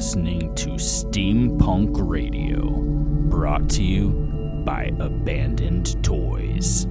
listening to Steampunk Radio, brought to you by Abandoned Toys.